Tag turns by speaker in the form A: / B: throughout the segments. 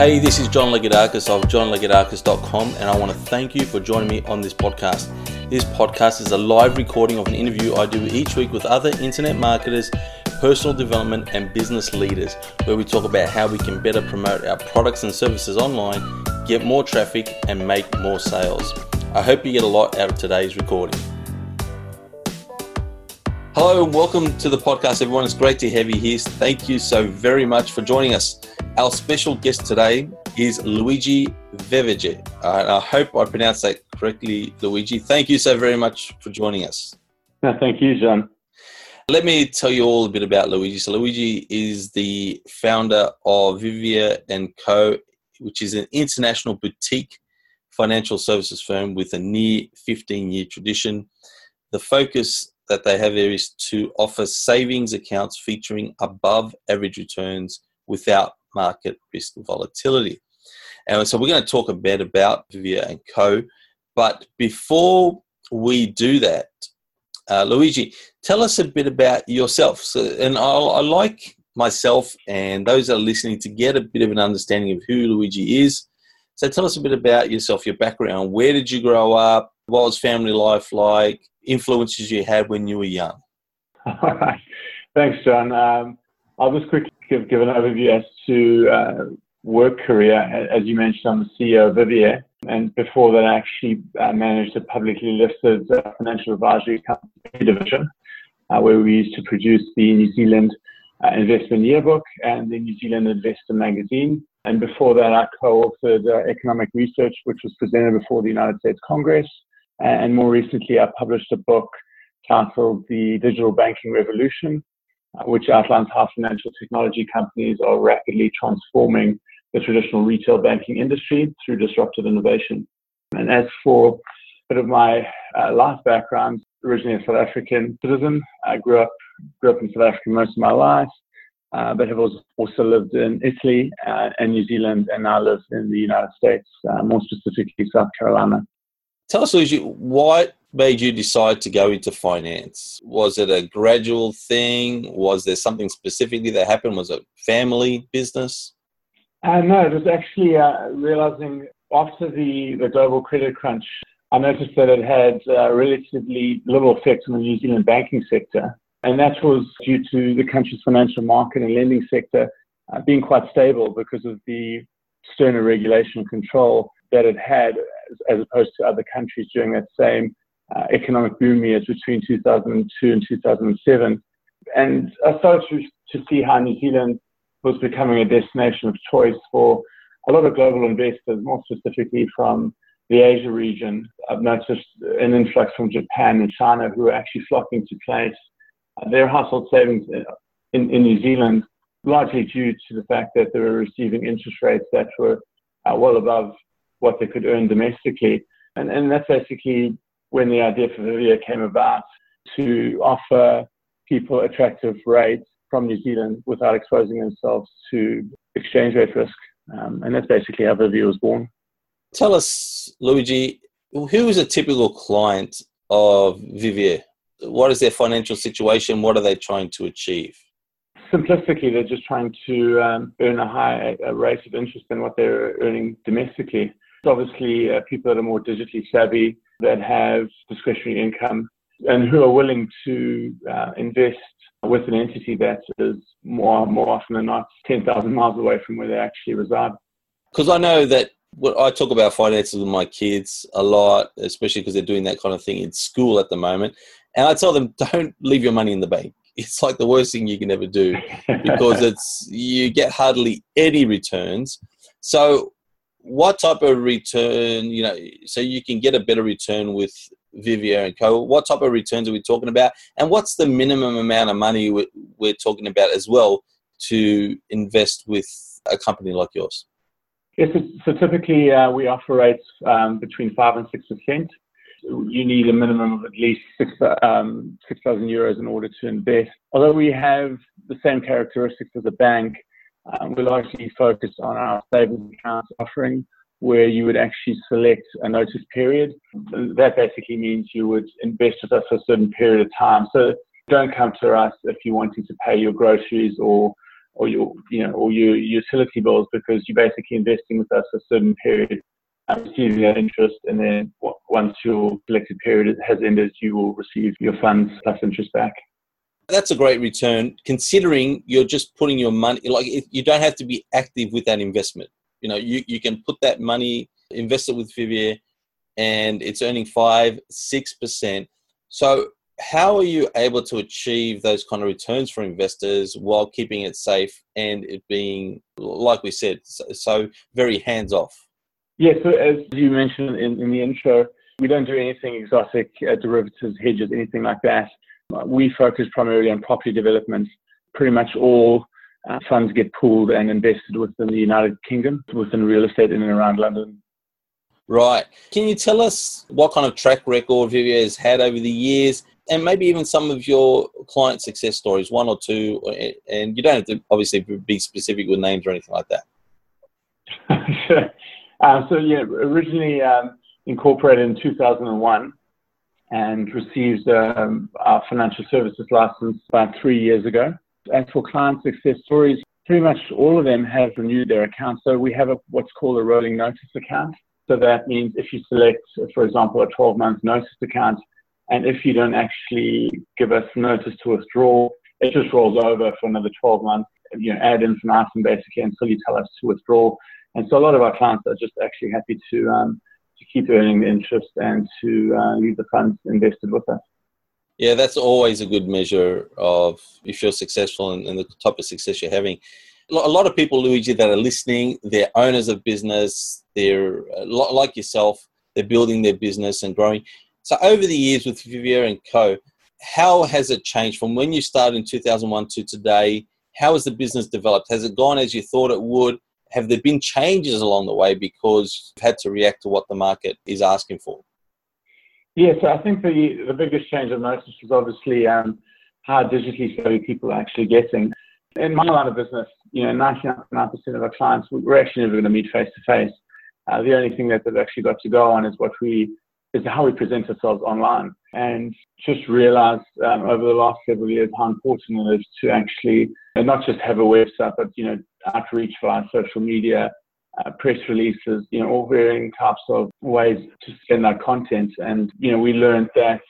A: Hey, this is John Lagoudakis of johnlagoudakis.com, and I want to thank you for joining me on this podcast. This podcast is a live recording of an interview I do each week with other internet marketers, personal development, and business leaders, where we talk about how we can better promote our products and services online, get more traffic, and make more sales. I hope you get a lot out of today's recording. Hello and welcome to the podcast, everyone. It's great to have you here. Thank you so very much for joining us. Our special guest today is Luigi Wewege. Uh, I hope I pronounced that correctly, Luigi. Thank you so very much for joining us.
B: No, thank you, John.
A: Let me tell you all a bit about Luigi. So, Luigi is the founder of Vivier and Co., which is an international boutique financial services firm with a near 15 year tradition. The focus that they have there is to offer savings accounts featuring above average returns without market risk volatility. And so we're going to talk a bit about Vivier and Co. But before we do that, uh, Luigi, tell us a bit about yourself. So, and I, I like myself and those that are listening to get a bit of an understanding of who Luigi is. So tell us a bit about yourself, your background. Where did you grow up? What was family life like? Influences you had when you were young?
B: All right. Thanks, John. Um, I'll just quickly give, give an overview as to uh, work career. As you mentioned, I'm the CEO of Vivier, And before that, I actually uh, managed a publicly listed uh, financial advisory company division, uh, where we used to produce the New Zealand uh, Investment Yearbook and the New Zealand Investor Magazine. And before that, I co-authored uh, economic research, which was presented before the United States Congress. And more recently, I published a book titled The Digital Banking Revolution, which outlines how financial technology companies are rapidly transforming the traditional retail banking industry through disruptive innovation. And as for a bit of my uh, life background, originally a South African citizen, I grew up grew up in South Africa most of my life, uh, but have also lived in Italy uh, and New Zealand, and now live in the United States, uh, more specifically South Carolina.
A: Tell us, Luigi, what made you decide to go into finance? Was it a gradual thing? Was there something specifically that happened? Was it family business?
B: Uh, no, it was actually uh, realizing after the, the global credit crunch, I noticed that it had uh, relatively little effect on the New Zealand banking sector. And that was due to the country's financial market and lending sector uh, being quite stable because of the sterner regulation and control that it had as opposed to other countries during that same uh, economic boom years between 2002 and 2007. And I started to, to see how New Zealand was becoming a destination of choice for a lot of global investors, more specifically from the Asia region. I've noticed an influx from Japan and China who are actually flocking to place their household savings in, in New Zealand, largely due to the fact that they were receiving interest rates that were uh, well above what they could earn domestically. And, and that's basically when the idea for Vivier came about to offer people attractive rates from New Zealand without exposing themselves to exchange rate risk. Um, and that's basically how Vivier was born.
A: Tell us, Luigi, who is a typical client of Vivier? What is their financial situation? What are they trying to achieve?
B: Simplistically, they're just trying to um, earn a higher rate of interest than what they're earning domestically. Obviously, uh, people that are more digitally savvy, that have discretionary income, and who are willing to uh, invest with an entity that is more more often than not 10,000 miles away from where they actually reside.
A: Because I know that what I talk about finances with my kids a lot, especially because they're doing that kind of thing in school at the moment. And I tell them, don't leave your money in the bank. It's like the worst thing you can ever do because it's you get hardly any returns. So what type of return, you know, so you can get a better return with Vivier and Co. What type of returns are we talking about? And what's the minimum amount of money we're talking about as well to invest with a company like yours?
B: Yes, so typically uh, we offer rates um, between 5 and 6%. You need a minimum of at least 6,000 um, 6, euros in order to invest. Although we have the same characteristics as a bank, um, we're largely focused on our savings account offering, where you would actually select a notice period. That basically means you would invest with us for a certain period of time. So don't come to us if you're wanting to pay your groceries or or your you know or your utility bills because you're basically investing with us for a certain period receiving that interest, and then once your selected period has ended, you will receive your funds plus interest back.
A: That's a great return, considering you're just putting your money. Like you don't have to be active with that investment. You know, you, you can put that money, invest it with Vivier, and it's earning five, six percent. So, how are you able to achieve those kind of returns for investors while keeping it safe and it being, like we said, so, so very hands off?
B: Yeah, so as you mentioned in, in the intro, we don't do anything exotic, uh, derivatives, hedges, anything like that. We focus primarily on property development. Pretty much all uh, funds get pooled and invested within the United Kingdom, within real estate in and around London.
A: Right. Can you tell us what kind of track record Vivier has had over the years and maybe even some of your client success stories, one or two? And you don't have to obviously be specific with names or anything like that.
B: sure. Uh, so yeah, originally um, incorporated in 2001 and received um, our financial services license about three years ago. As for client success stories, pretty much all of them have renewed their accounts. So we have a, what's called a rolling notice account. So that means if you select, for example, a 12 month notice account, and if you don't actually give us notice to withdraw, it just rolls over for another 12 months. You know, ad infinitum basically until you tell us to withdraw. And so a lot of our clients are just actually happy to um, to keep earning the interest and to uh, leave the funds invested with us.
A: Yeah, that's always a good measure of if you're successful and, and the type of success you're having. A lot of people, Luigi, that are listening, they're owners of business. They're uh, like yourself. They're building their business and growing. So over the years with Vivier and Co, how has it changed from when you started in 2001 to today? How has the business developed? Has it gone as you thought it would? Have there been changes along the way because you've had to react to what the market is asking for?
B: Yeah, so I think the, the biggest change I've noticed is obviously um, how digitally savvy people are actually getting. In my line of business, you know, 99% of our clients, we're actually never going to meet face to face. The only thing that they've actually got to go on is what we is how we present ourselves online. And just realized um, over the last several years how important it is to actually not just have a website, but you know outreach via social media, uh, press releases, you know, all varying types of ways to send that content. And, you know, we learned that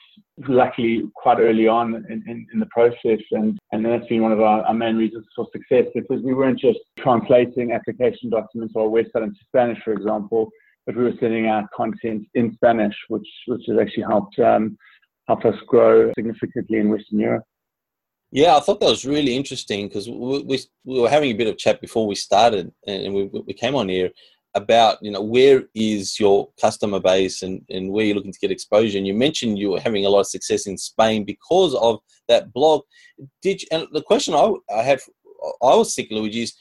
B: luckily quite early on in, in, in, the process. And, and that's been one of our, our main reasons for success because we weren't just translating application documents or website into Spanish, for example, but we were sending out content in Spanish, which, which has actually helped, um, helped us grow significantly in Western Europe.
A: Yeah, I thought that was really interesting because we, we, we, were having a bit of chat before we started and we, we came on here about, you know, where is your customer base and, and where you're looking to get exposure. And you mentioned you were having a lot of success in Spain because of that blog. Did you, and the question I, I had, I was sick, Luigi, is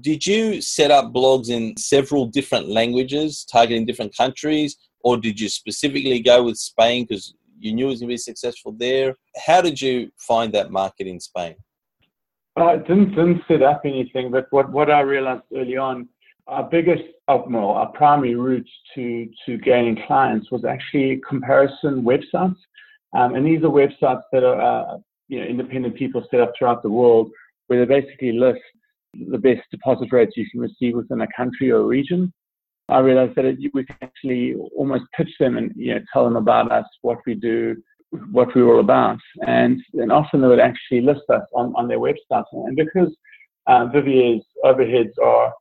A: did you set up blogs in several different languages, targeting different countries, or did you specifically go with Spain because you knew it was going to be successful there. How did you find that market in Spain?
B: I didn't, didn't set up anything, but what, what I realized early on, our biggest, well, our primary route to, to gaining clients was actually comparison websites. Um, and these are websites that are, uh, you know, independent people set up throughout the world where they basically list the best deposit rates you can receive within a country or a region. I realized that we can actually almost pitch them and you know tell them about us, what we do, what we're all about, and and often they would actually list us on, on their website. And because uh, Vivier's overheads are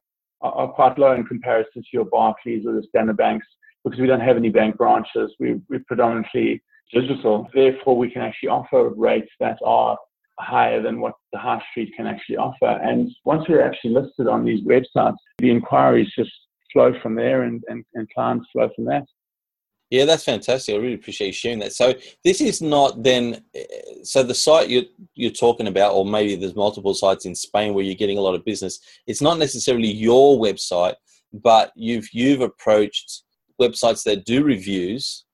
B: are quite low in comparison to your Barclays or the Standard Banks, because we don't have any bank branches, we, we're predominantly digital. Therefore, we can actually offer rates that are higher than what the high street can actually offer. And once we're actually listed on these websites, the inquiries just flow from there and, and, and clients flow from that.
A: Yeah, that's fantastic. I really appreciate you sharing that. So this is not then. So the site you're you're talking about, or maybe there's multiple sites in Spain where you're getting a lot of business. It's not necessarily your website, but you've you've approached websites that do reviews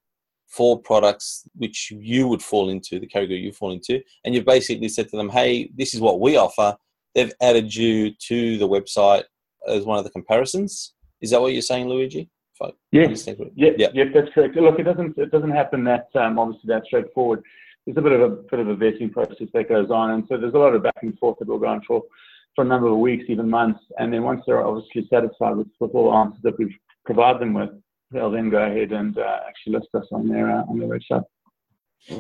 A: for products which you would fall into, the category you fall into, and you've basically said to them, "Hey, this is what we offer." They've added you to the website as one of the comparisons is that what you're saying, Luigi?
B: Yeah, yeah, yeah, yeah, that's correct. Look, it doesn't it doesn't happen that um, obviously that straightforward. There's a bit of a bit of a vetting process that goes on, and so there's a lot of back and forth that we're going for for a number of weeks, even months. And then once they're obviously satisfied with, with all the answers that we provide them with, they'll then go ahead and uh, actually list us on their uh, on their website.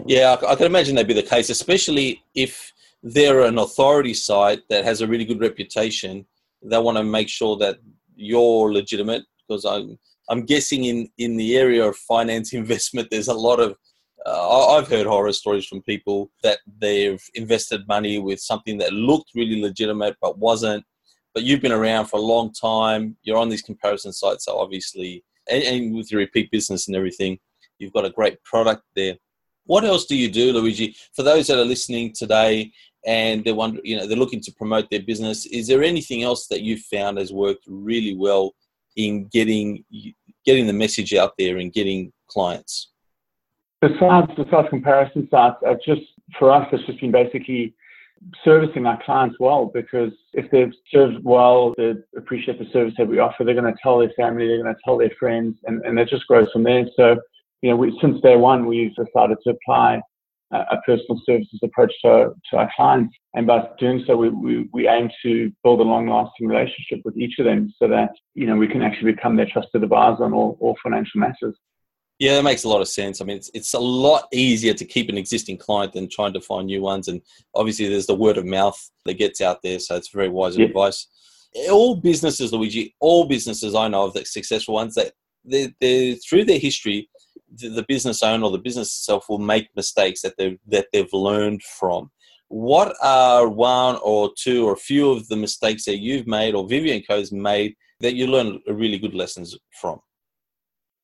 A: Yeah, I, can imagine that'd be the case, especially if they're an authority site that has a really good reputation. They want to make sure that you're legitimate because I'm I'm guessing in in the area of finance investment, there's a lot of uh, I've heard horror stories from people that they've invested money with something that looked really legitimate but wasn't. But you've been around for a long time. You're on these comparison sites, so obviously, and, and with your repeat business and everything, you've got a great product there. What else do you do, Luigi? For those that are listening today and they're wondering, you know, they're looking to promote their business, is there anything else that you've found has worked really well in getting getting the message out there and getting clients?
B: Besides besides comparison sites, just for us, it's just been basically servicing our clients well because if they've served well, they appreciate the service that we offer, they're going to tell their family, they're going to tell their friends, and, and it just grows from there. So you know, we, since day one, we've decided to apply a, a personal services approach to, to our clients. And by doing so, we, we, we aim to build a long lasting relationship with each of them so that, you know, we can actually become their trusted advisor on all, all financial matters.
A: Yeah, that makes a lot of sense. I mean, it's, it's a lot easier to keep an existing client than trying to find new ones. And obviously, there's the word of mouth that gets out there. So it's very wise yeah. advice. All businesses, Luigi, all businesses I know of, that successful ones, that they're, they're, through their history, the business owner or the business itself will make mistakes that they've that they've learned from. What are one or two or a few of the mistakes that you've made or Vivian Co's made that you learned really good lessons from?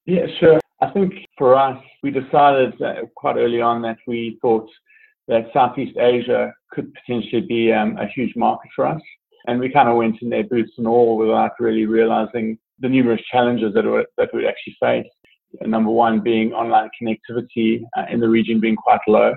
B: Yeah, sure. I think for us, we decided quite early on that we thought that Southeast Asia could potentially be um, a huge market for us. And we kind of went in there boots and all without really realizing the numerous challenges that, were, that we actually face number one being online connectivity uh, in the region being quite low,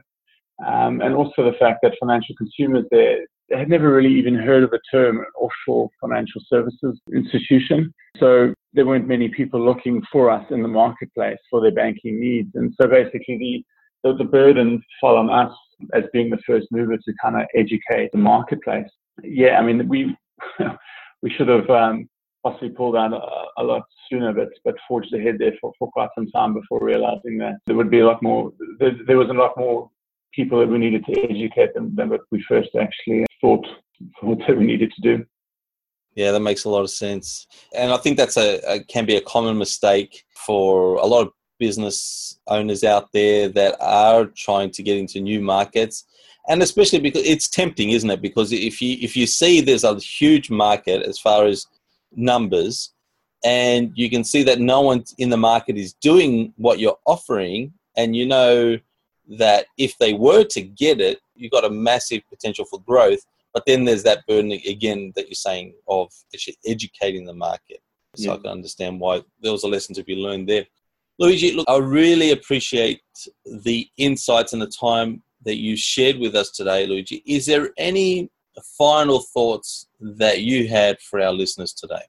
B: um, and also the fact that financial consumers there had never really even heard of the term offshore financial services institution. So there weren't many people looking for us in the marketplace for their banking needs. And so basically the, the, the burden fell on us as being the first mover to kind of educate the marketplace. Yeah, I mean, we, we should have um, possibly pulled out a, a, lot sooner, but but forged ahead there for, for quite some time before realizing that there would be a lot more. There, there was a lot more people that we needed to educate them than what we first actually thought that we needed to do.
A: Yeah, that makes a lot of sense, and I think that's a, a can be a common mistake for a lot of business owners out there that are trying to get into new markets. And especially because it's tempting isn't it? Because if you if you see there's a huge market as far as numbers and you can see that no one in the market is doing what you're offering and you know that if they were to get it you've got a massive potential for growth but then there's that burden again that you're saying of actually educating the market so yeah. i can understand why there was a lesson to be learned there luigi look i really appreciate the insights and the time that you shared with us today luigi is there any final thoughts that you had for our listeners today?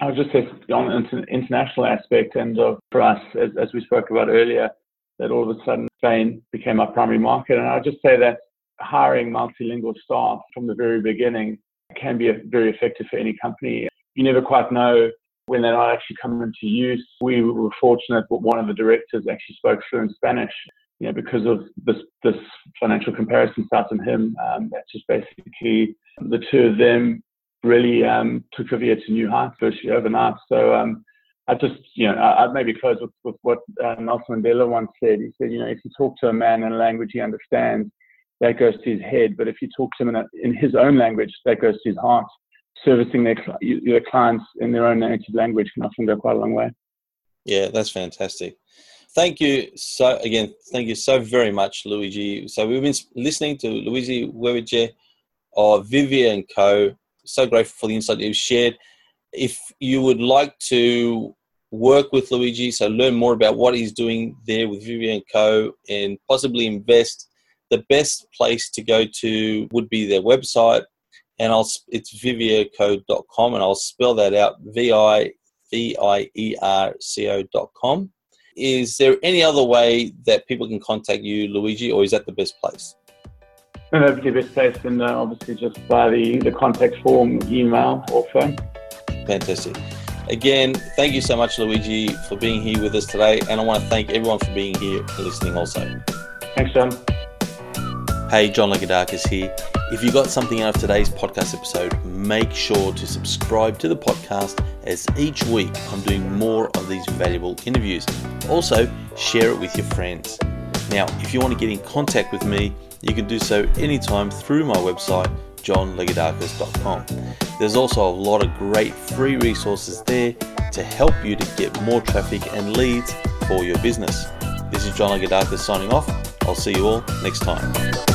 B: I would just say on an international aspect, and uh, for us, as, as we spoke about earlier, that all of a sudden Spain became our primary market. And I'll just say that hiring multilingual staff from the very beginning can be very effective for any company. You never quite know when they're actually coming into use. We were fortunate that one of the directors actually spoke fluent Spanish you know, because of this, this financial comparison starts on him, um, that's just basically the two of them really um, took Vivier to new heights virtually overnight. So um, I just, you know, I, would maybe close with, with what uh, Nelson Mandela once said. He said, you know, if you talk to a man in a language he understands, that goes to his head. But if you talk to him in, a, in his own language, that goes to his heart. Servicing their, your clients in their own native language can often go quite a long way.
A: Yeah, that's fantastic thank you so again. Thank you so very much, Luigi. So we've been listening to Luigi Wewege of Vivier and Co. So grateful for the insight you've shared. If you would like to work with Luigi, so learn more about what he's doing there with Vivian Co. and possibly invest, the best place to go to would be their website. And I'll it's vivierco.com and I'll spell that out V I V I E R C O.com is there any other way that people can contact you, Luigi, or is that the best place?
B: And that'd be the best place, and uh, obviously just by the, the contact form, email, or phone.
A: Fantastic. Again, thank you so much, Luigi, for being here with us today. And I want to thank everyone for being here and listening also.
B: Thanks, John.
A: Hey, John Lagoudakis here. If you got something out of today's podcast episode, make sure to subscribe to the podcast as each week I'm doing more of these valuable interviews. Also, share it with your friends. Now, if you want to get in contact with me, you can do so anytime through my website, johnlagoudakis.com. There's also a lot of great free resources there to help you to get more traffic and leads for your business. This is John Lagoudakis signing off. I'll see you all next time.